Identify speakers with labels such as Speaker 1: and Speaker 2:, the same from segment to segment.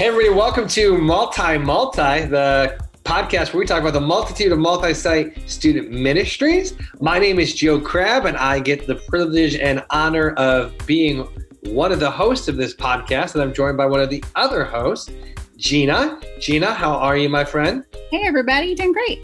Speaker 1: Hey, everybody, welcome to Multi Multi, the podcast where we talk about the multitude of multi site student ministries. My name is Joe Crabb, and I get the privilege and honor of being one of the hosts of this podcast. And I'm joined by one of the other hosts, Gina. Gina, how are you, my friend?
Speaker 2: Hey, everybody, doing great.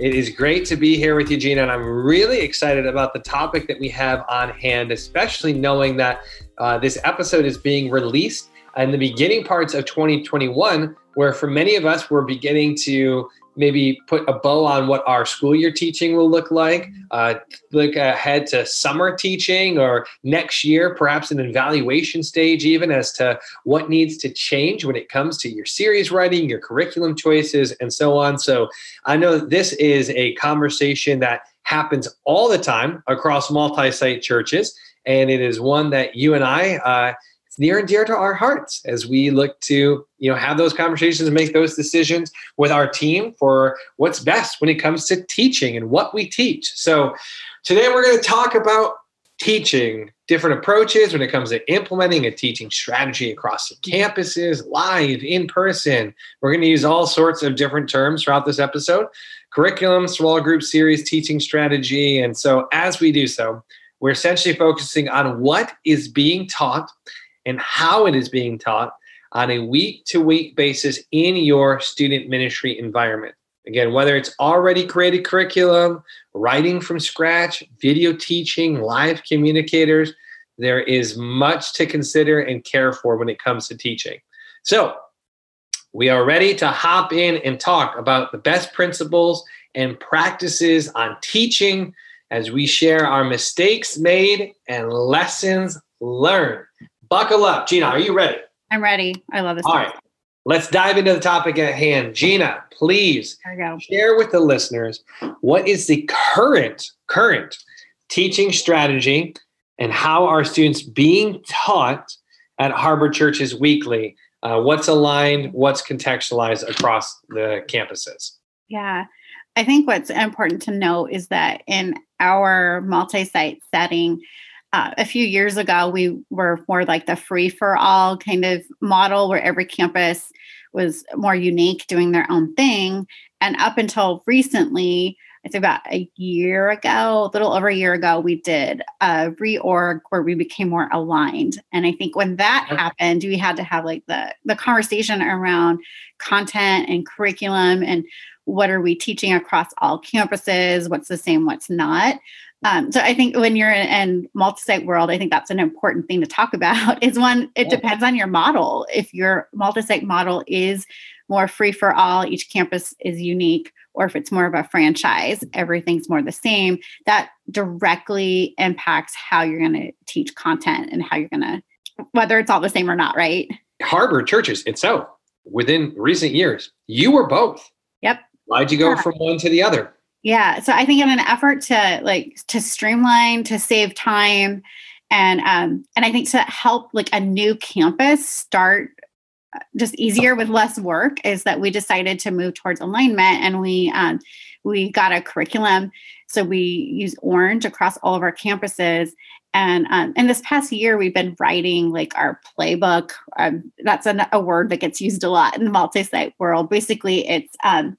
Speaker 1: It is great to be here with you, Gina, and I'm really excited about the topic that we have on hand, especially knowing that uh, this episode is being released in the beginning parts of 2021, where for many of us, we're beginning to maybe put a bow on what our school year teaching will look like, uh, look ahead to summer teaching or next year, perhaps an evaluation stage, even as to what needs to change when it comes to your series writing, your curriculum choices, and so on. So I know this is a conversation that happens all the time across multi site churches. And it is one that you and I uh, near and dear to our hearts as we look to you know have those conversations and make those decisions with our team for what's best when it comes to teaching and what we teach. So today we're going to talk about teaching different approaches when it comes to implementing a teaching strategy across the mm-hmm. campuses live in person. We're going to use all sorts of different terms throughout this episode. Curriculum small group series teaching strategy and so as we do so we're essentially focusing on what is being taught and how it is being taught on a week to week basis in your student ministry environment. Again, whether it's already created curriculum, writing from scratch, video teaching, live communicators, there is much to consider and care for when it comes to teaching. So, we are ready to hop in and talk about the best principles and practices on teaching as we share our mistakes made and lessons learned. Buckle up. Gina, are you ready?
Speaker 2: I'm ready. I love this.
Speaker 1: All right. Let's dive into the topic at hand. Gina, please share with the listeners what is the current current teaching strategy and how are students being taught at Harbor Churches weekly? Uh, what's aligned, what's contextualized across the campuses?
Speaker 2: Yeah. I think what's important to note is that in our multi site setting, uh, a few years ago, we were more like the free for all kind of model where every campus was more unique, doing their own thing. And up until recently, I think about a year ago, a little over a year ago, we did a reorg where we became more aligned. And I think when that happened, we had to have like the the conversation around content and curriculum and what are we teaching across all campuses, what's the same, what's not. Um, so I think when you're in, in multi-site world, I think that's an important thing to talk about. Is one, it depends on your model. If your multi-site model is more free for all, each campus is unique, or if it's more of a franchise, everything's more the same. That directly impacts how you're going to teach content and how you're going to, whether it's all the same or not, right?
Speaker 1: Harbor churches itself, within recent years, you were both.
Speaker 2: Yep.
Speaker 1: Why'd you go yeah. from one to the other?
Speaker 2: Yeah. So I think in an effort to like to streamline, to save time, and um, and I think to help like a new campus start uh, just easier with less work is that we decided to move towards alignment and we um, we got a curriculum so we use orange across all of our campuses and um, in this past year we've been writing like our playbook um, that's a, a, word that gets used a lot in the multi-site world basically it's um,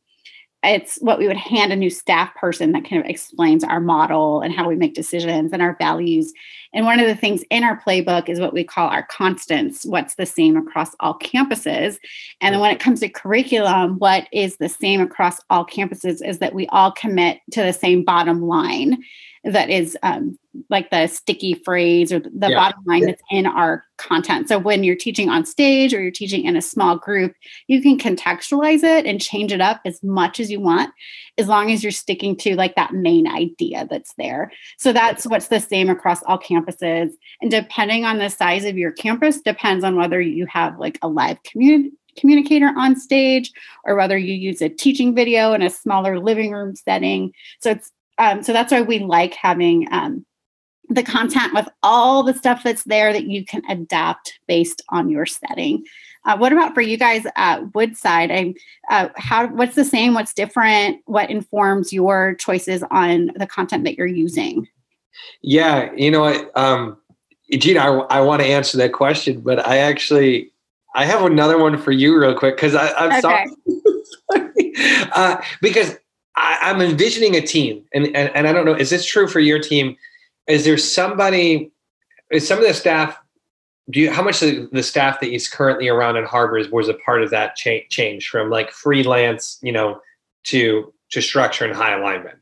Speaker 2: it's what we would hand a new staff person that kind of explains our model and how we make decisions and our values. And one of the things in our playbook is what we call our constants, what's the same across all campuses. And then when it comes to curriculum, what is the same across all campuses is that we all commit to the same bottom line that is um, like the sticky phrase or the yeah. bottom line that's in our content. So when you're teaching on stage or you're teaching in a small group, you can contextualize it and change it up as much as you want, as long as you're sticking to like that main idea that's there. So that's what's the same across all campuses. And depending on the size of your campus, depends on whether you have like a live community communicator on stage or whether you use a teaching video in a smaller living room setting. So it's um, so that's why we like having um, the content with all the stuff that's there that you can adapt based on your setting. Uh, what about for you guys at Woodside? I, uh, how what's the same? What's different? What informs your choices on the content that you're using?
Speaker 1: Yeah, you know, um, Gina, I, I want to answer that question, but I actually I have another one for you, real quick, because I'm okay. sorry. uh, because I, am envisioning a team, and, and and I don't know, is this true for your team? Is there somebody? Is some of the staff? Do you how much of the staff that is currently around in Harbor was a part of that cha- change from like freelance, you know, to to structure and high alignment?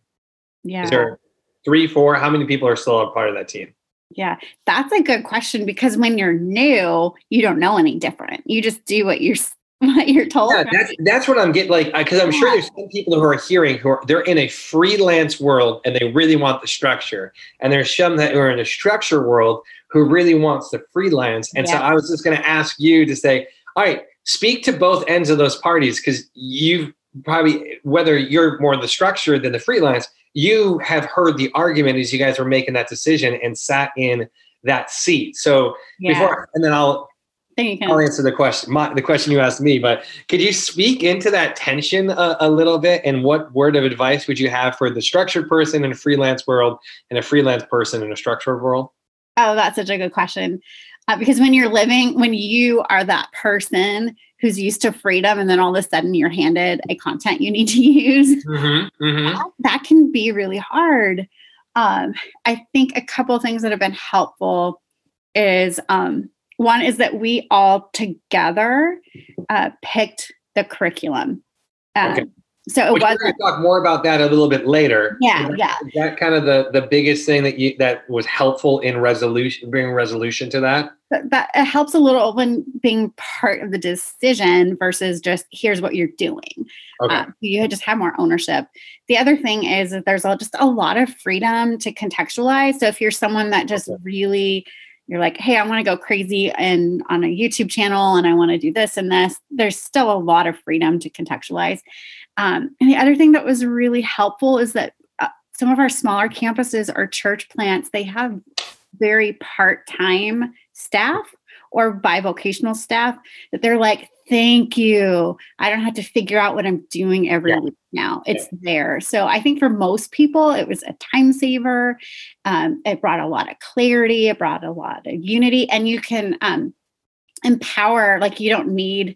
Speaker 2: Yeah.
Speaker 1: Is there three, four? How many people are still a part of that team?
Speaker 2: Yeah, that's a good question because when you're new, you don't know any different. You just do what you're what you're told.
Speaker 1: Yeah, that's that's what I'm getting like because I'm yeah. sure there's some people who are hearing who are they're in a freelance world and they really want the structure, and there's some that are in a structure world who really wants the freelance. And yeah. so I was just going to ask you to say, all right, speak to both ends of those parties because you've probably whether you're more the structure than the freelance, you have heard the argument as you guys were making that decision and sat in that seat. So yeah. before, and then I'll I'll answer the question, my, the question you asked me. But could you speak into that tension a, a, little bit? And what word of advice would you have for the structured person in a freelance world and a freelance person in a structured world?
Speaker 2: Oh, that's such a good question. Uh, because when you're living, when you are that person who's used to freedom and then all of a sudden you're handed a content you need to use mm-hmm, mm-hmm. That, that, can be really hard um, i think a couple things that have been helpful is um, one is that we all together uh, picked the curriculum um, okay. So it was.
Speaker 1: We're talk more about that a little bit later.
Speaker 2: Yeah,
Speaker 1: that,
Speaker 2: yeah.
Speaker 1: That kind of the the biggest thing that you that was helpful in resolution, bringing resolution to that.
Speaker 2: But, but it helps a little when being part of the decision versus just here's what you're doing. Okay. Um, you just have more ownership. The other thing is that there's all, just a lot of freedom to contextualize. So if you're someone that just okay. really you're like, hey, I want to go crazy and on a YouTube channel and I want to do this and this, there's still a lot of freedom to contextualize. Um, and the other thing that was really helpful is that uh, some of our smaller campuses are church plants. They have very part time staff or bivocational staff that they're like, thank you. I don't have to figure out what I'm doing every yeah. week now. It's yeah. there. So I think for most people, it was a time saver. Um, it brought a lot of clarity, it brought a lot of unity, and you can um, empower, like, you don't need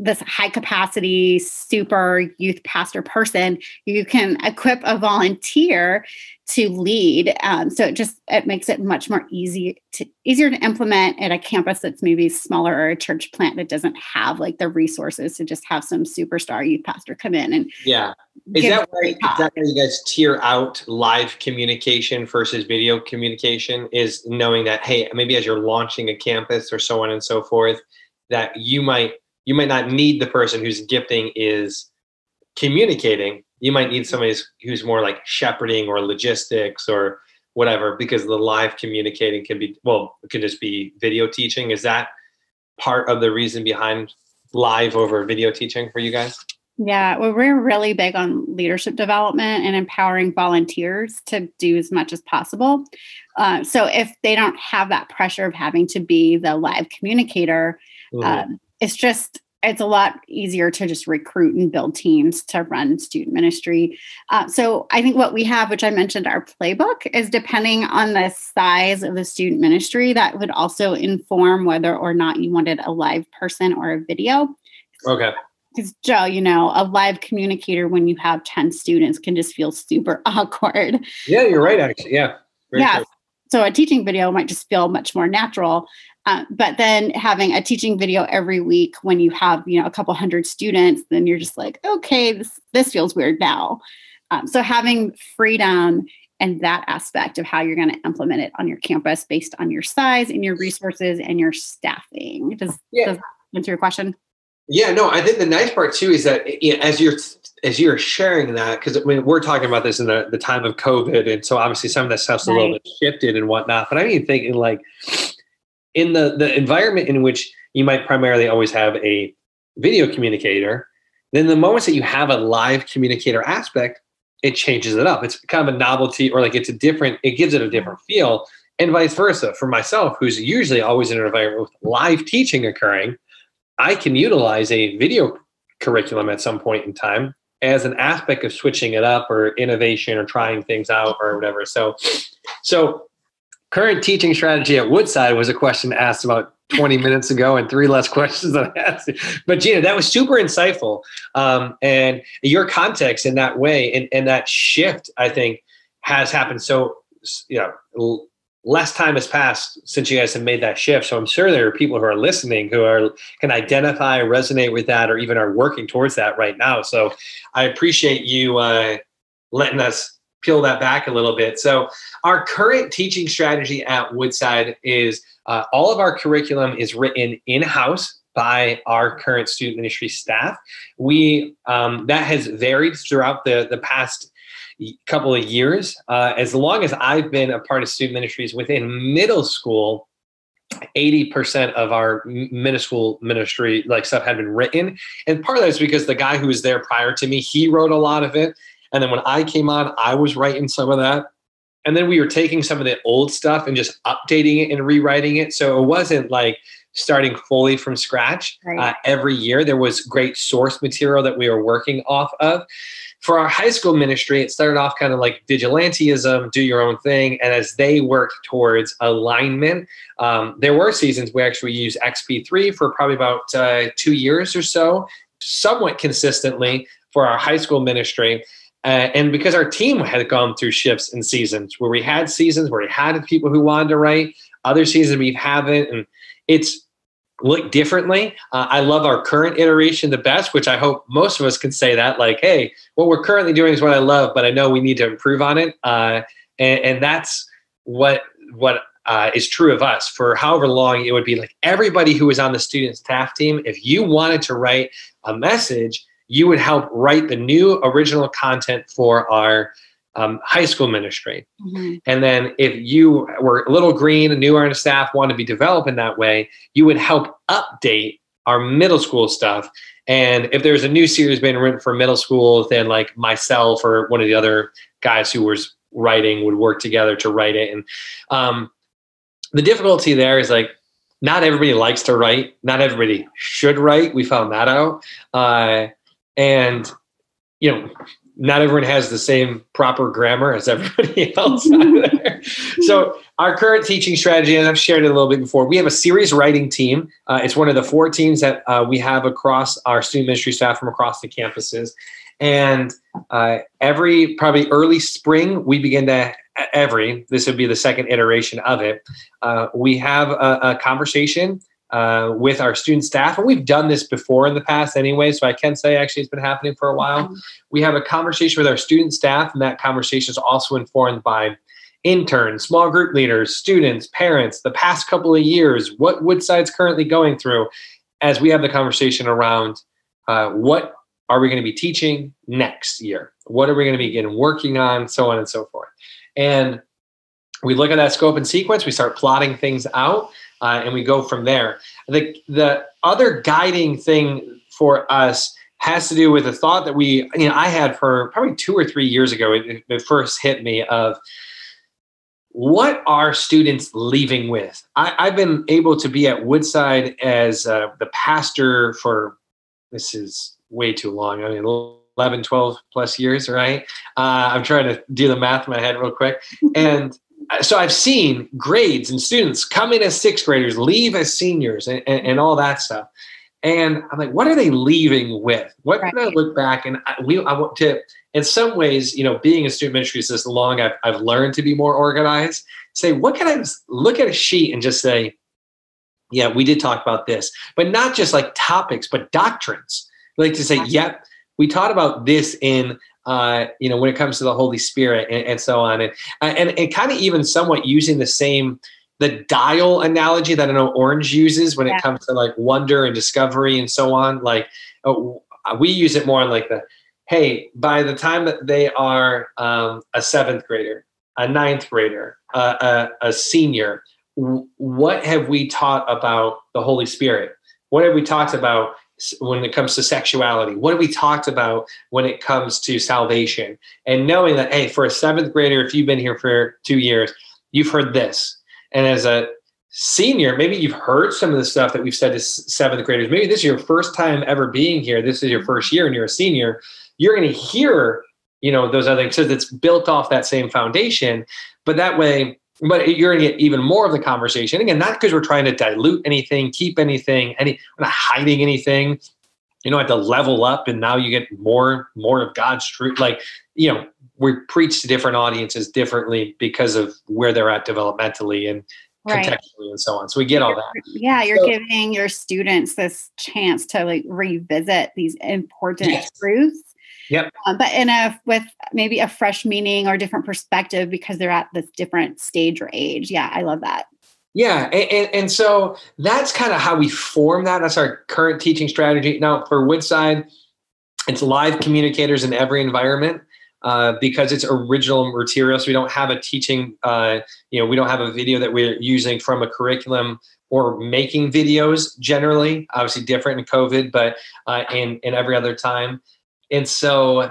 Speaker 2: this high capacity super youth pastor person you can equip a volunteer to lead. Um, so it just it makes it much more easy to easier to implement at a campus that's maybe smaller or a church plant that doesn't have like the resources to just have some superstar youth pastor come in and
Speaker 1: yeah. Is that why is that why you guys tier out live communication versus video communication? Is knowing that hey maybe as you're launching a campus or so on and so forth that you might you might not need the person whose gifting is communicating. You might need somebody who's more like shepherding or logistics or whatever, because the live communicating can be, well, it can just be video teaching. Is that part of the reason behind live over video teaching for you guys?
Speaker 2: Yeah, well, we're really big on leadership development and empowering volunteers to do as much as possible. Uh, so if they don't have that pressure of having to be the live communicator, mm-hmm. um, it's just it's a lot easier to just recruit and build teams to run student ministry. Uh, so I think what we have, which I mentioned, our playbook is depending on the size of the student ministry, that would also inform whether or not you wanted a live person or a video.
Speaker 1: Okay.
Speaker 2: Because Joe, you know, a live communicator when you have 10 students can just feel super awkward.
Speaker 1: Yeah, you're right, actually. Yeah.
Speaker 2: yeah. True. So a teaching video might just feel much more natural. Uh, but then having a teaching video every week when you have you know a couple hundred students then you're just like okay this this feels weird now um, so having freedom and that aspect of how you're going to implement it on your campus based on your size and your resources and your staffing does, yeah. does that answer your question
Speaker 1: yeah no i think the nice part too is that as you're as you're sharing that because I mean, we're talking about this in the, the time of covid and so obviously some of that stuff's right. a little bit shifted and whatnot but i mean thinking like in the the environment in which you might primarily always have a video communicator, then the moments that you have a live communicator aspect, it changes it up. It's kind of a novelty, or like it's a different. It gives it a different feel, and vice versa. For myself, who's usually always in an environment with live teaching occurring, I can utilize a video curriculum at some point in time as an aspect of switching it up or innovation or trying things out or whatever. So, so current teaching strategy at Woodside was a question asked about 20 minutes ago and three less questions than I asked. But Gina, that was super insightful. Um, and your context in that way and, and that shift, I think, has happened. So, you know, less time has passed since you guys have made that shift. So I'm sure there are people who are listening who are can identify, resonate with that, or even are working towards that right now. So I appreciate you uh, letting us peel that back a little bit. So our current teaching strategy at Woodside is uh, all of our curriculum is written in house by our current student ministry staff. We um, that has varied throughout the the past couple of years. Uh, as long as I've been a part of student ministries within middle school, 80% of our middle school ministry like stuff had been written and part of that is because the guy who was there prior to me he wrote a lot of it and then when i came on i was writing some of that and then we were taking some of the old stuff and just updating it and rewriting it so it wasn't like starting fully from scratch right. uh, every year there was great source material that we were working off of for our high school ministry, it started off kind of like vigilanteism, do your own thing. And as they worked towards alignment, um, there were seasons we actually used XP3 for probably about uh, two years or so, somewhat consistently for our high school ministry. Uh, and because our team had gone through shifts and seasons where we had seasons where we had people who wanted to write, other seasons we haven't. And it's looked differently. Uh, I love our current iteration the best, which I hope most of us can say that. Like, hey, what we're currently doing is what I love, but I know we need to improve on it. Uh, and, and, that's what what uh, is true of us. For however long, it would be like everybody who was on the student staff team. If you wanted to write a message, you would help write the new original content for our um, high school ministry. Mm-hmm. And then if you were a little green and new on staff, want to be developed in that way, you would help update our middle school stuff. And if there's a new series being written for middle school, then like myself or one of the other guys who was writing would work together to write it. And um, the difficulty there is like not everybody likes to write. Not everybody should write. We found that out. Uh, and you know, not everyone has the same proper grammar as everybody else there. So our current teaching strategy, and I've shared it a little bit before, we have a series writing team. Uh, it's one of the four teams that uh, we have across our student ministry staff from across the campuses. And uh, every probably early spring, we begin to every this would be the second iteration of it. Uh, we have a, a conversation uh, with our student staff. And we've done this before in the past anyway, so I can say actually it's been happening for a while. We have a conversation with our student staff, and that conversation is also informed by interns, small group leaders, students, parents, the past couple of years, what Woodside's currently going through, as we have the conversation around uh, what are we going to be teaching next year? What are we going to begin working on? So on and so forth. And we look at that scope and sequence, we start plotting things out uh, and we go from there. The the other guiding thing for us has to do with a thought that we you know I had for probably two or three years ago. It, it first hit me of what are students leaving with? I, have been able to be at Woodside as uh, the pastor for this is way too long. I mean, 11, 12 plus years, right? Uh, I'm trying to do the math in my head real quick. And so I've seen grades and students come in as sixth graders, leave as seniors, and, and, and all that stuff. And I'm like, what are they leaving with? What right. can I look back and I, we I want to? In some ways, you know, being a student ministry this long, I've I've learned to be more organized. Say, what can I look at a sheet and just say, yeah, we did talk about this, but not just like topics, but doctrines. Like to say, yep, we taught about this in uh, you know, when it comes to the Holy Spirit and, and so on. And, and, and kind of even somewhat using the same, the dial analogy that I know Orange uses when yeah. it comes to like wonder and discovery and so on. Like uh, we use it more like the, hey, by the time that they are um, a seventh grader, a ninth grader, uh, a, a senior, what have we taught about the Holy Spirit? What have we talked about when it comes to sexuality? What have we talked about when it comes to salvation? And knowing that, hey, for a seventh grader, if you've been here for two years, you've heard this. And as a senior, maybe you've heard some of the stuff that we've said to seventh graders. Maybe this is your first time ever being here. This is your first year and you're a senior. You're going to hear, you know, those other things. So it's built off that same foundation. But that way, but you're going to get even more of the conversation. Again, not because we're trying to dilute anything, keep anything, any, we're not hiding anything. You know, have to level up, and now you get more, more of God's truth. Like, you know, we preach to different audiences differently because of where they're at developmentally and right. contextually and so on. So we get all that.
Speaker 2: Yeah, you're so, giving your students this chance to like revisit these important yes. truths
Speaker 1: Yep.
Speaker 2: Um, but in a with maybe a fresh meaning or different perspective because they're at this different stage or age. Yeah, I love that.
Speaker 1: Yeah, and, and, and so that's kind of how we form that. That's our current teaching strategy. Now for Woodside, it's live communicators in every environment. Uh, because it's original material. So we don't have a teaching, uh, you know, we don't have a video that we're using from a curriculum or making videos generally. Obviously, different in COVID, but uh, in in every other time. And so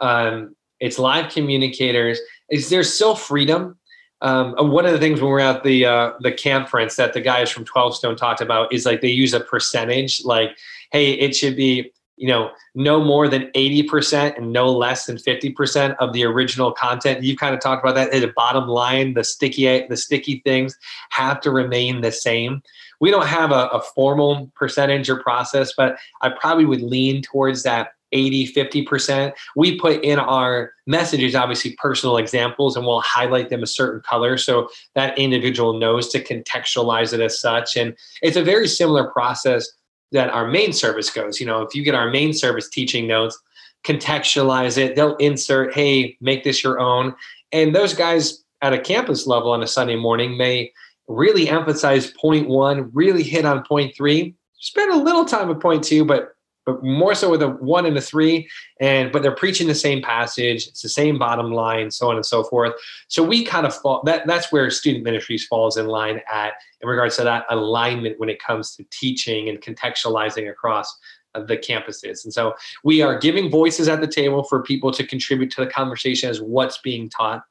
Speaker 1: um, it's live communicators. Is there still freedom? Um, one of the things when we're at the uh, the conference that the guys from 12 Stone talked about is like they use a percentage, like, hey, it should be you know no more than 80% and no less than 50% of the original content you kind of talked about that at the bottom line the sticky the sticky things have to remain the same we don't have a, a formal percentage or process but i probably would lean towards that 80, 50%. We put in our messages, obviously, personal examples, and we'll highlight them a certain color so that individual knows to contextualize it as such. And it's a very similar process that our main service goes. You know, if you get our main service teaching notes, contextualize it, they'll insert, hey, make this your own. And those guys at a campus level on a Sunday morning may really emphasize point one, really hit on point three, spend a little time at point two, but but more so with a one and a three. And but they're preaching the same passage, it's the same bottom line, so on and so forth. So we kind of fall that that's where student ministries falls in line at in regards to that alignment when it comes to teaching and contextualizing across uh, the campuses. And so we are giving voices at the table for people to contribute to the conversation as what's being taught.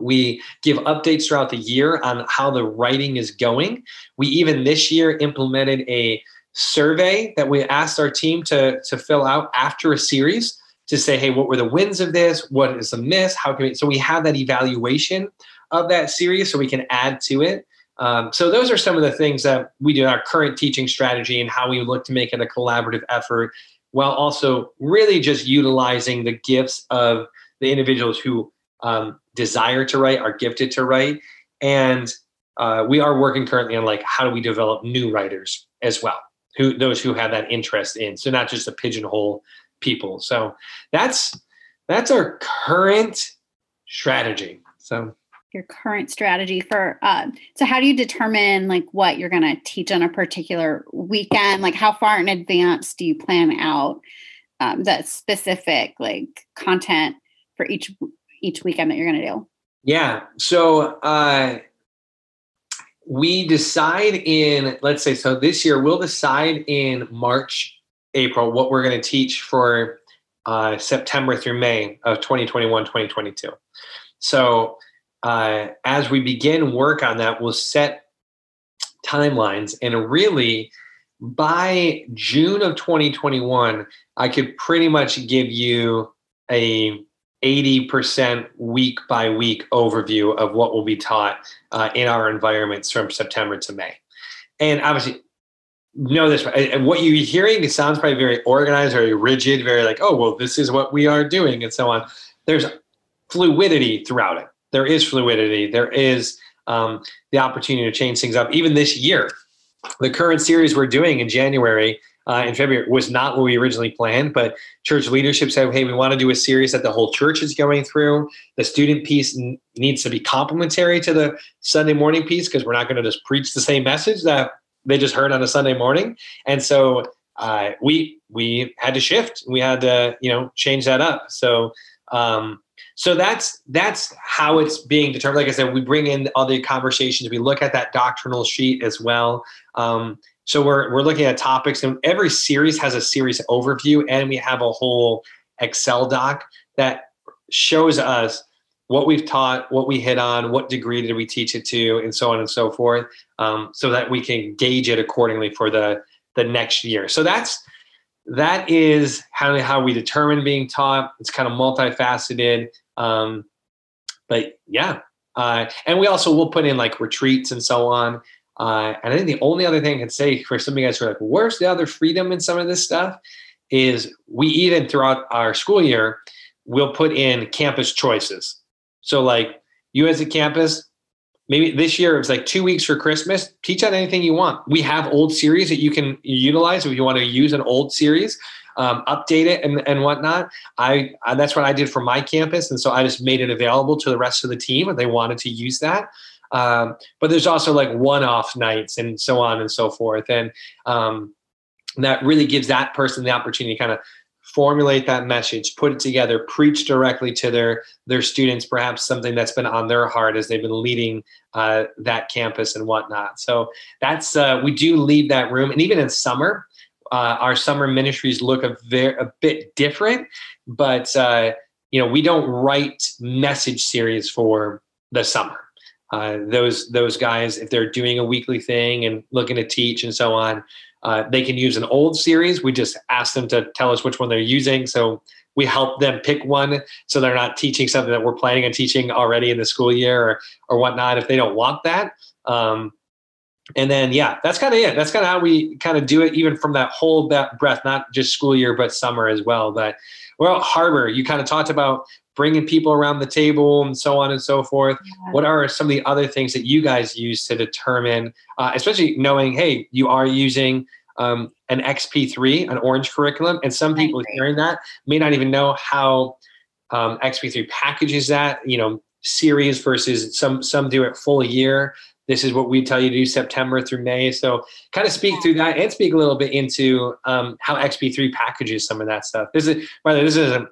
Speaker 1: We give updates throughout the year on how the writing is going. We even this year implemented a survey that we asked our team to, to fill out after a series to say, hey, what were the wins of this? What is the miss? How can we? So we have that evaluation of that series so we can add to it. Um, so those are some of the things that we do in our current teaching strategy and how we look to make it a collaborative effort while also really just utilizing the gifts of the individuals who um, desire to write, are gifted to write. And uh, we are working currently on like how do we develop new writers as well who those who have that interest in. So not just a pigeonhole people. So that's that's our current strategy. So
Speaker 2: your current strategy for uh, so how do you determine like what you're going to teach on a particular weekend like how far in advance do you plan out um, that specific like content for each each weekend that you're going to do
Speaker 1: yeah so uh we decide in let's say so this year we'll decide in march april what we're going to teach for uh, september through may of 2021 2022 so uh, as we begin work on that we'll set timelines and really by june of 2021 i could pretty much give you a 80% week by week overview of what will be taught uh, in our environments from September to May. And obviously, know this, and what you're hearing, it sounds probably very organized, very rigid, very like, oh, well, this is what we are doing, and so on. There's fluidity throughout it. There is fluidity. There is um, the opportunity to change things up. Even this year, the current series we're doing in January uh, in February was not what we originally planned, but church leadership said, hey, we want to do a series that the whole church is going through. The student piece n- needs to be complementary to the Sunday morning piece because we're not going to just preach the same message that they just heard on a Sunday morning. And so uh, we we had to shift. We had to you know change that up. So um, so that's that's how it's being determined. Like I said, we bring in all the conversations. We look at that doctrinal sheet as well. Um, so we're we're looking at topics, and every series has a series overview, and we have a whole Excel doc that shows us what we've taught, what we hit on, what degree did we teach it to, and so on and so forth, um, so that we can gauge it accordingly for the the next year. So that's that is how how we determine being taught. It's kind of multifaceted, um, but yeah, Uh, and we also will put in like retreats and so on. Uh, and I think the only other thing I can say for some of you guys who are like, where's the other freedom in some of this stuff? Is we even throughout our school year, we'll put in campus choices. So, like you as a campus, maybe this year it's like two weeks for Christmas, teach out anything you want. We have old series that you can utilize if you want to use an old series. Um, update it and, and whatnot. I, I that's what I did for my campus, and so I just made it available to the rest of the team, and they wanted to use that. Um, but there's also like one-off nights and so on and so forth, and um, that really gives that person the opportunity to kind of formulate that message, put it together, preach directly to their their students, perhaps something that's been on their heart as they've been leading uh, that campus and whatnot. So that's uh, we do leave that room, and even in summer, uh, our summer ministries look a very a bit different, but uh, you know we don't write message series for the summer uh, those those guys, if they're doing a weekly thing and looking to teach and so on, uh, they can use an old series. We just ask them to tell us which one they're using. So we help them pick one so they're not teaching something that we're planning on teaching already in the school year or, or whatnot if they don't want that. Um, and then, yeah, that's kind of it. That's kind of how we kind of do it, even from that whole breath, not just school year, but summer as well. But well, Harbor, you kind of talked about bringing people around the table and so on and so forth. Yeah. What are some of the other things that you guys use to determine, uh, especially knowing, hey, you are using um, an XP3, an orange curriculum, and some people hearing that may not even know how um, XP3 packages that, you know, series versus some some do it full year. This is what we tell you to do September through May. So kind of speak through that and speak a little bit into um, how XP3 packages some of that stuff. This is, by the way, this isn't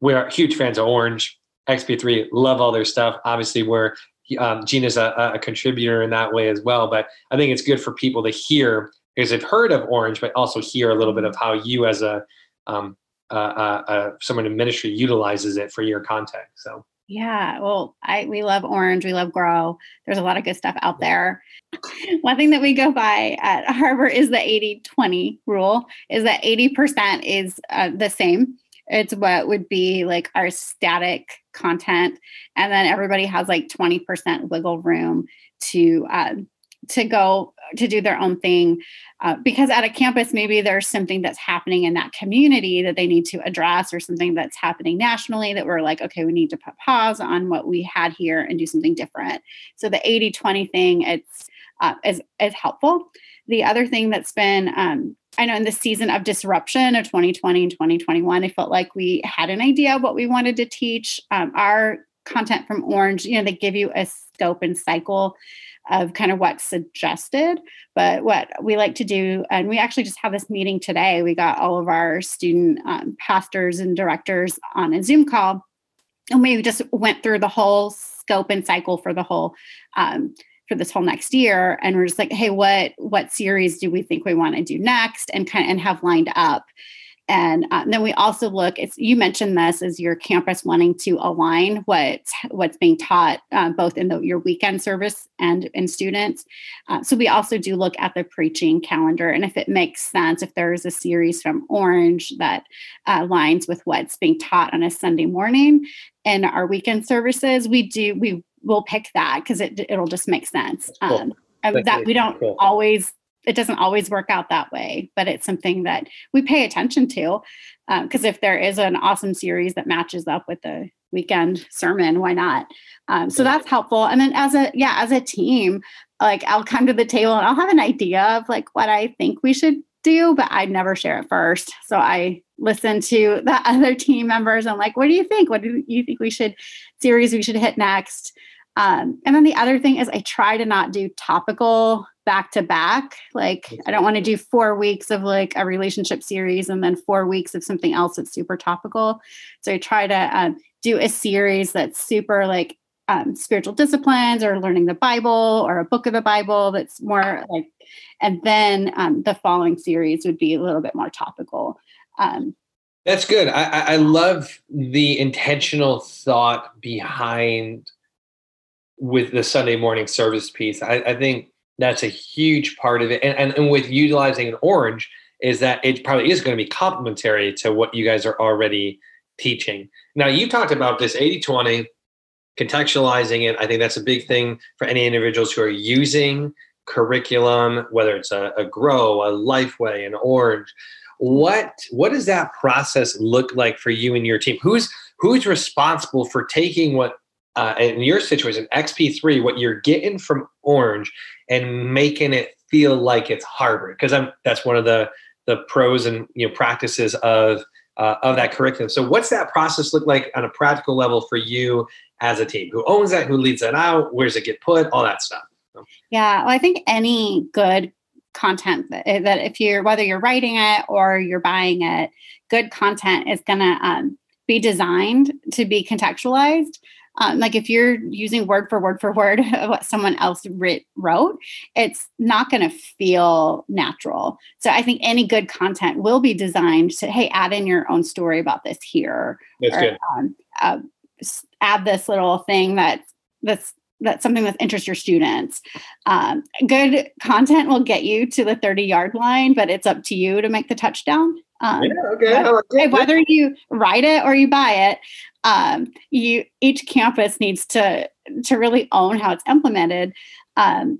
Speaker 1: we're huge fans of Orange, XP3, love all their stuff. Obviously, we're um, Gina's a, a contributor in that way as well. But I think it's good for people to hear because they've heard of Orange, but also hear a little bit of how you, as a um, uh, uh, uh, someone in ministry, utilizes it for your content. So.
Speaker 2: Yeah, well, I we love Orange, we love Grow. There's a lot of good stuff out there. One thing that we go by at Harbor is the 80-20 rule is that 80% is uh, the same it's what would be like our static content and then everybody has like 20% wiggle room to uh, to go to do their own thing uh, because at a campus maybe there's something that's happening in that community that they need to address or something that's happening nationally that we're like okay we need to put pause on what we had here and do something different so the 80 20 thing it's uh, is, is helpful the other thing that's been um, I know in the season of disruption of 2020 and 2021, I felt like we had an idea what we wanted to teach. Um, our content from Orange, you know, they give you a scope and cycle of kind of what's suggested. But what we like to do, and we actually just have this meeting today, we got all of our student um, pastors and directors on a Zoom call. And we just went through the whole scope and cycle for the whole um, for this whole next year and we're just like hey what what series do we think we want to do next and kind of and have lined up and uh, then we also look it's you mentioned this as your campus wanting to align what what's being taught uh, both in the, your weekend service and in students uh, so we also do look at the preaching calendar and if it makes sense if there is a series from orange that uh, aligns with what's being taught on a sunday morning in our weekend services we do we we'll pick that because it it'll just make sense. Cool. Um, that we don't cool. always it doesn't always work out that way, but it's something that we pay attention to. Because um, if there is an awesome series that matches up with the weekend sermon, why not? Um, so that's helpful. And then as a yeah, as a team, like I'll come to the table and I'll have an idea of like what I think we should do, but I never share it first. So I listen to the other team members. I'm like, what do you think? What do you think we should series we should hit next? Um, and then the other thing is I try to not do topical back to back. Like I don't want to do four weeks of like a relationship series and then four weeks of something else that's super topical. So I try to um, do a series that's super like um, spiritual disciplines or learning the Bible or a book of the Bible that's more like, and then um, the following series would be a little bit more topical. Um,
Speaker 1: that's good. I, I love the intentional thought behind with the Sunday morning service piece. I, I think that's a huge part of it. And, and, and with utilizing an orange is that it probably is going to be complementary to what you guys are already teaching. Now you talked about this 80-20 contextualizing it. I think that's a big thing for any individuals who are using curriculum, whether it's a, a Grow, a Lifeway, an Orange. What what does that process look like for you and your team? Who's who's responsible for taking what uh, in your situation XP3 what you're getting from Orange and making it feel like it's Harbor? Because I'm that's one of the the pros and you know practices of uh, of that curriculum. So, what's that process look like on a practical level for you as a team? Who owns that? Who leads that out? Where does it get put? All that stuff.
Speaker 2: Yeah, well, I think any good content that, eh, that, if you're whether you're writing it or you're buying it, good content is going to um, be designed to be contextualized um, like if you're using word for word for word what someone else writ, wrote, it's not going to feel natural. So I think any good content will be designed to, hey, add in your own story about this here.
Speaker 1: That's
Speaker 2: or,
Speaker 1: good.
Speaker 2: Um, uh, add this little thing that that's that's something that interests your students. Um, good content will get you to the 30 yard line, but it's up to you to make the touchdown.
Speaker 1: Um, yeah, okay.
Speaker 2: Whether you write it or you buy it, um, you each campus needs to to really own how it's implemented um,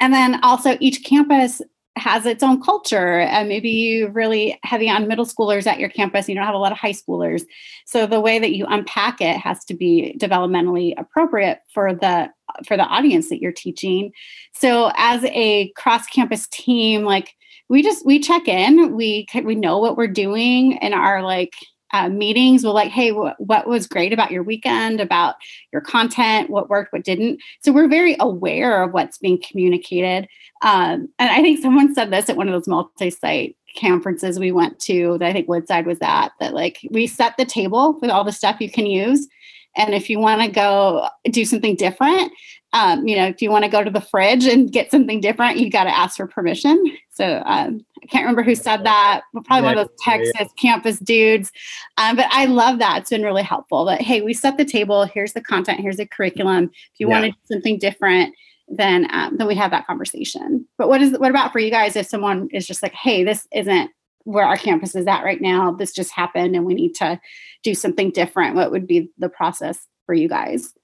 Speaker 2: and then also each campus has its own culture and maybe you really heavy on middle schoolers at your campus you don't have a lot of high schoolers. So the way that you unpack it has to be developmentally appropriate for the for the audience that you're teaching. So as a cross campus team like we just we check in we we know what we're doing in our like uh, meetings will like, hey, wh- what was great about your weekend, about your content, what worked, what didn't. So we're very aware of what's being communicated. Um, and I think someone said this at one of those multi-site conferences we went to that I think Woodside was at, that like we set the table with all the stuff you can use. And if you want to go do something different, um, you know, if you want to go to the fridge and get something different, you got to ask for permission. So um, I can't remember who said that. But probably one of those Texas campus dudes. Um, but I love that. It's been really helpful. But hey, we set the table. Here's the content. Here's the curriculum. If you yeah. want to do something different, then um, then we have that conversation. But what is what about for you guys? If someone is just like, hey, this isn't where our campus is at right now. This just happened, and we need to do something different. What would be the process for you guys?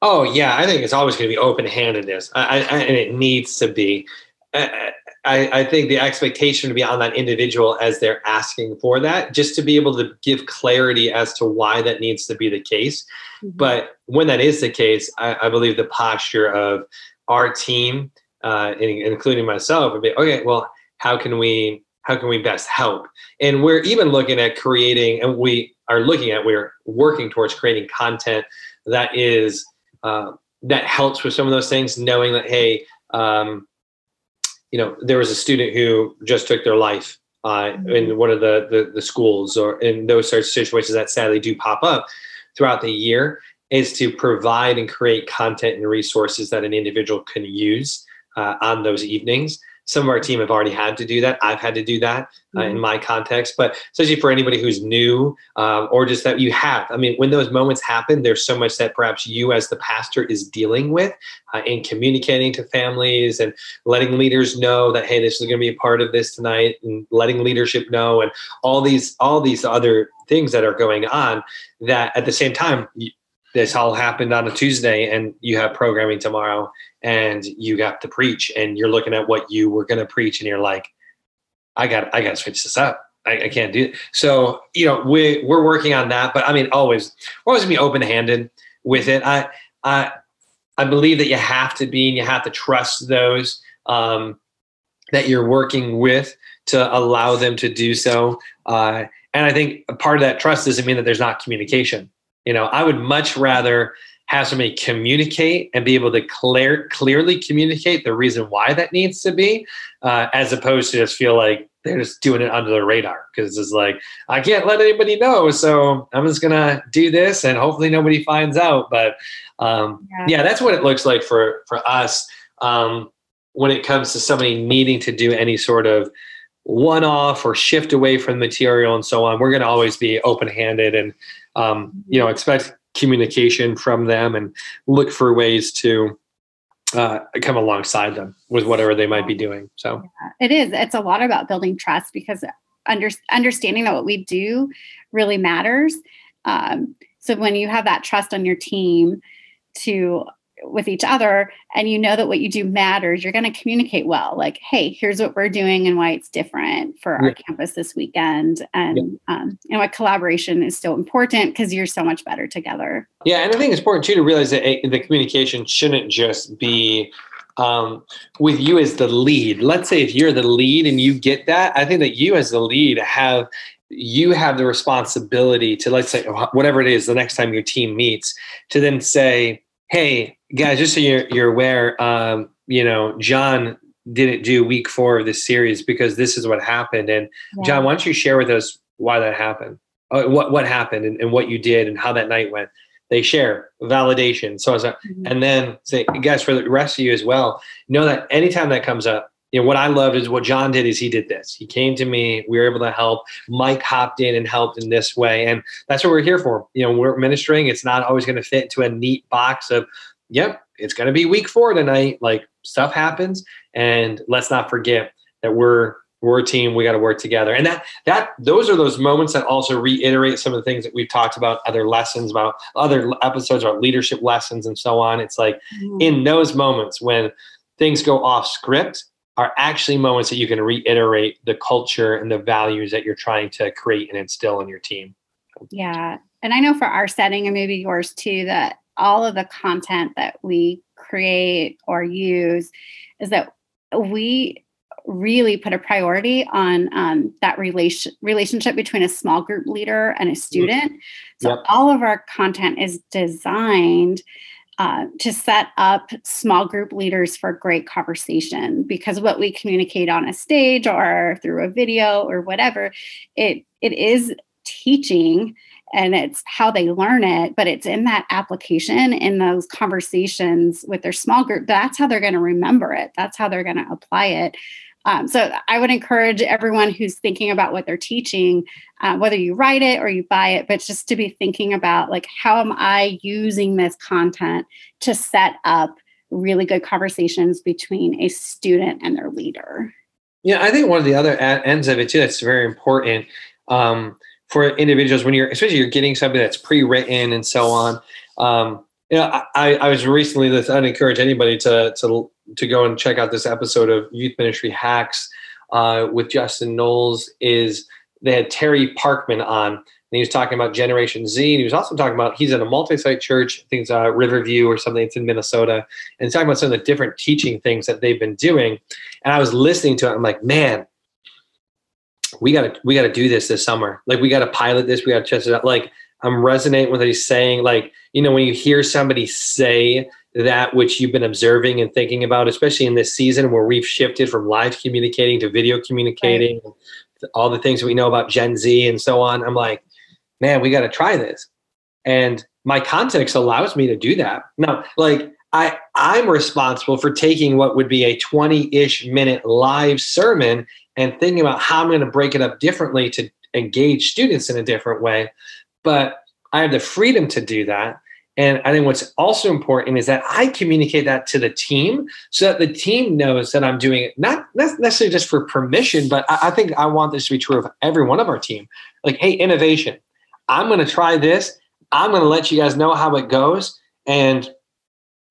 Speaker 1: Oh yeah, I think it's always going to be open-handedness, I, I, and it needs to be. I, I, think the expectation to be on that individual as they're asking for that, just to be able to give clarity as to why that needs to be the case. Mm-hmm. But when that is the case, I, I believe the posture of our team, uh, including myself, would be okay. Well, how can we how can we best help? And we're even looking at creating, and we are looking at we're working towards creating content that is uh, that helps with some of those things, knowing that hey, um, you know, there was a student who just took their life uh, mm-hmm. in one of the, the, the schools, or in those sorts of situations that sadly do pop up throughout the year, is to provide and create content and resources that an individual can use uh, on those evenings some of our team have already had to do that. I've had to do that uh, mm-hmm. in my context, but especially for anybody who's new um, or just that you have. I mean, when those moments happen, there's so much that perhaps you as the pastor is dealing with uh, in communicating to families and letting leaders know that hey, this is going to be a part of this tonight, and letting leadership know, and all these all these other things that are going on. That at the same time, this all happened on a Tuesday, and you have programming tomorrow and you got to preach and you're looking at what you were going to preach and you're like i got i got to switch this up. I, I, can't do it so you know we we're working on that but i mean always we're always gonna be open-handed with it. I i i believe that you have to be and you have to trust those um, that you're working with to allow them to do so. Uh, and i think part of that trust doesn't mean that there's not communication you know i would much rather have somebody communicate and be able to clear, clearly communicate the reason why that needs to be, uh, as opposed to just feel like they're just doing it under the radar because it's like I can't let anybody know, so I'm just gonna do this and hopefully nobody finds out. But um, yeah. yeah. that's what it looks like for for us um, when it comes to somebody needing to do any sort of one off or shift away from material and so on. We're going to always be open handed and um, you know expect communication from them and look for ways to uh, come alongside them with whatever they might be doing. So
Speaker 2: yeah, it is. It's a lot about building trust because under, understanding that what we do really matters. Um, So when you have that trust on your team to with each other and you know that what you do matters, you're going to communicate well. Like, hey, here's what we're doing and why it's different for our campus this weekend. And yeah. um, and what collaboration is so important because you're so much better together.
Speaker 1: Yeah, and I think it's important too to realize that eh, the communication shouldn't just be um, with you as the lead. Let's say if you're the lead and you get that, I think that you as the lead have you have the responsibility to let's say whatever it is the next time your team meets to then say hey guys just so you're, you're aware um, you know john didn't do week four of this series because this is what happened and yeah. john why don't you share with us why that happened uh, what what happened and, and, what you did and how that night went they share validation so mm-hmm. and then say guys for the rest of you as well know that anytime that comes up you know what I loved is what John did is he did this. He came to me. We were able to help. Mike hopped in and helped in this way, and that's what we're here for. You know, we're ministering. It's not always going to fit into a neat box of, yep, it's going to be week four tonight. Like stuff happens, and let's not forget that we're we're a team. We got to work together, and that that those are those moments that also reiterate some of the things that we've talked about, other lessons about other episodes about leadership lessons and so on. It's like mm-hmm. in those moments when things go off script are actually moments that you can reiterate the culture and the values that you're trying to create and instill in your team.
Speaker 2: Yeah. And I know for our setting and maybe yours too, that all of the content that we create or use is that we really put a priority on um, that relation relationship between a small group leader and a student. So yep. all of our content is designed uh, to set up small group leaders for great conversation because what we communicate on a stage or through a video or whatever it it is teaching and it's how they learn it but it's in that application in those conversations with their small group that's how they're going to remember it that's how they're going to apply it um, so I would encourage everyone who's thinking about what they're teaching, uh, whether you write it or you buy it, but just to be thinking about like, how am I using this content to set up really good conversations between a student and their leader?
Speaker 1: Yeah, I think one of the other ends of it too that's very important um, for individuals when you're, especially you're getting something that's pre-written and so on. Um, you know, I, I was recently. I'd encourage anybody to to to go and check out this episode of Youth Ministry Hacks uh, with Justin Knowles. Is they had Terry Parkman on, and he was talking about Generation Z, and he was also talking about he's in a multi-site church, I think it's uh, Riverview or something. It's in Minnesota, and he's talking about some of the different teaching things that they've been doing. And I was listening to it. I'm like, man, we got to we got to do this this summer. Like we got to pilot this. We got to test it out. Like I'm resonating with what he's saying. Like, you know, when you hear somebody say that which you've been observing and thinking about, especially in this season where we've shifted from live communicating to video communicating, right. all the things we know about Gen Z and so on, I'm like, man, we got to try this. And my context allows me to do that. Now, like, I, I'm responsible for taking what would be a 20 ish minute live sermon and thinking about how I'm going to break it up differently to engage students in a different way but I have the freedom to do that. And I think what's also important is that I communicate that to the team so that the team knows that I'm doing it, not necessarily just for permission, but I, think I want this to be true of every one of our team. Like, hey, innovation. I'm going to try this. I'm going to let you guys know how it goes. And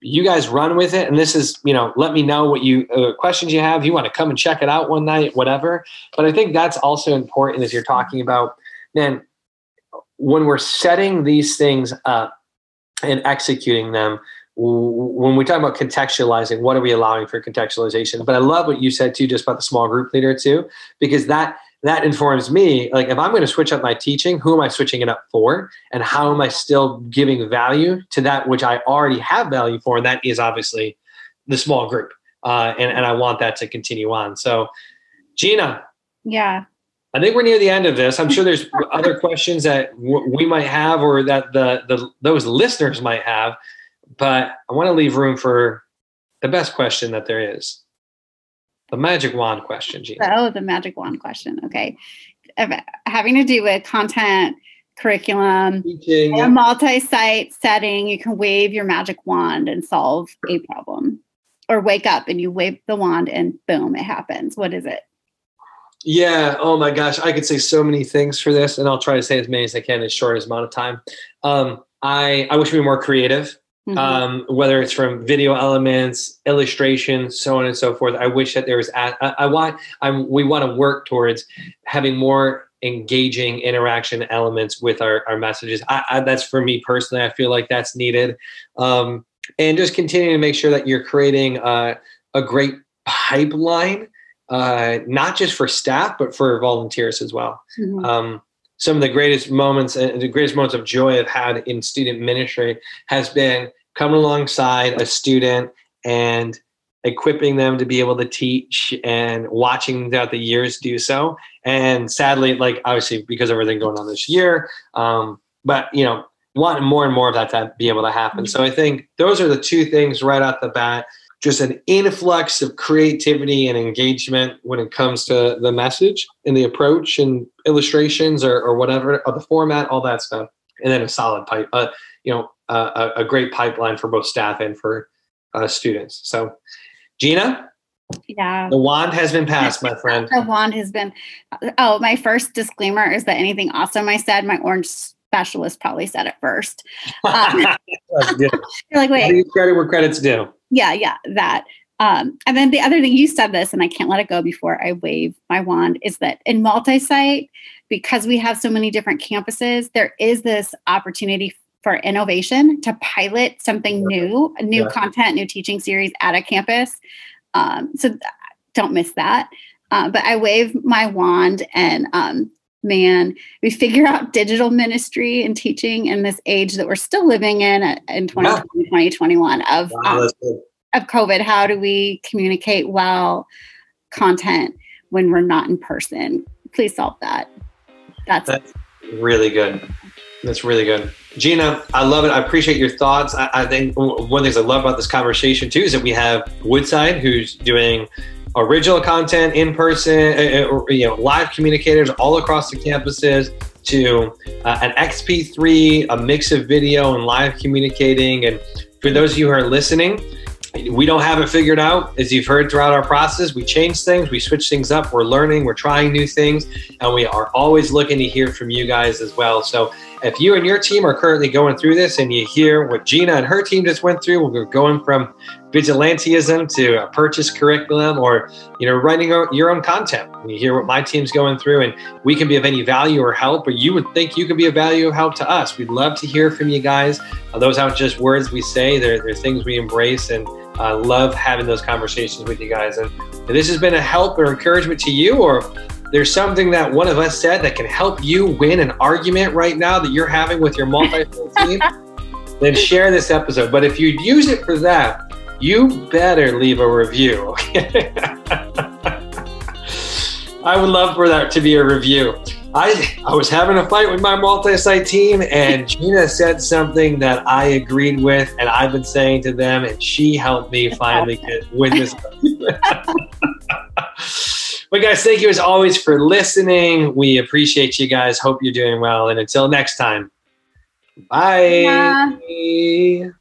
Speaker 1: you guys run with it. And this is, you know, let me know what you uh, questions you have. You want to come and check it out one night, whatever. But I think that's also important as you're talking about, man, when we're setting these things up and executing them, when we talk about contextualizing, what are we allowing for contextualization? But I love what you said too, just about the small group leader too, because that that informs me. Like if I'm going to switch up my teaching, who am I switching it up for, and how am I still giving value to that which I already have value for? And that is obviously the small group, uh, and and I want that to continue on. So, Gina,
Speaker 2: yeah,
Speaker 1: I think we're near the end of this. I'm sure there's other questions that w- we might have or that the, the those listeners might have, but I want to leave room for the best question that there is. The magic wand question, Gina.
Speaker 2: Oh, the magic wand question. Okay. Having to do with content, curriculum, Teaching, a multi-site setting, you can wave your magic wand and solve a problem. Or wake up and you wave the wand and boom, it happens. What is it?
Speaker 1: Yeah. Oh my gosh. I could say so many things for this, and I'll try to say as many as I can in as short as amount of time. Um, I, I wish we were more creative. Mm-hmm. Um, whether it's from video elements, illustrations, so on and so forth. I wish that there was. I, I want. I'm. We want to work towards having more engaging interaction elements with our, our messages. I, I, that's for me personally. I feel like that's needed, um, and just continuing to make sure that you're creating uh, a great pipeline, uh, not just for staff but for volunteers as well. Mm-hmm. Um, some of the greatest moments and the greatest moments of joy I've had in student ministry has been coming alongside a student and equipping them to be able to teach and watching throughout the years do so. And sadly, like obviously because of everything going on this year, um, but you know, wanting more and more of that to be able to happen. So I think those are the two things right off the bat. Just an influx of creativity and engagement when it comes to the message and the approach and illustrations or, or whatever, or the format, all that stuff. And then a solid pipe, uh, you know, a, a, great pipeline for both staff and for uh, students. So, Gina,
Speaker 2: yeah,
Speaker 1: the wand has been passed, my friend.
Speaker 2: The wand has been. Oh, my first disclaimer is that anything awesome I said, my orange specialist probably said it first. Um,
Speaker 1: like, wait, credit where credit's due.
Speaker 2: Yeah, yeah, that. Um, and then the other thing you said this, and I can't let it go before I wave my wand, is that in multi-site, because we have so many different campuses, there is this opportunity for innovation to pilot something new, new yeah. content, new teaching series at a campus. Um, so th- don't miss that. Uh, but I wave my wand and um, man, we figure out digital ministry and teaching in this age that we're still living in uh, in 2020, yeah. 2021 of, wow, um, of COVID. How do we communicate well content when we're not in person? Please solve that. That's,
Speaker 1: That's really good. That's really good. Gina, I love it. I appreciate your thoughts. I, I, think one of the things I love about this conversation too is that we have Woodside, who's doing original content in person, uh, uh you know, live communicators all across the campuses, to uh, an XP3, a mix of video and live communicating. And for those of you who are listening, we don't have it figured out. As you've heard throughout our process, we change things, we switch things up, we're learning, we're trying new things, and we are always looking to hear from you guys as well. So if you and your team are currently going through this and you hear what Gina and her team just went through, we're going from vigilantism to a purchase curriculum or you know writing your own content you hear what my team's going through and we can be of any value or help or you would think you could be a value of help to us we'd love to hear from you guys those aren't just words we say they're, they're things we embrace and uh, love having those conversations with you guys and if this has been a help or encouragement to you or there's something that one of us said that can help you win an argument right now that you're having with your multi team, then share this episode. But if you use it for that, you better leave a review. Okay? I would love for that to be a review. I, I was having a fight with my multi-site team and Gina said something that I agreed with and I've been saying to them and she helped me finally get win this. but guys, thank you as always for listening. We appreciate you guys. Hope you're doing well. And until next time, bye. Yeah.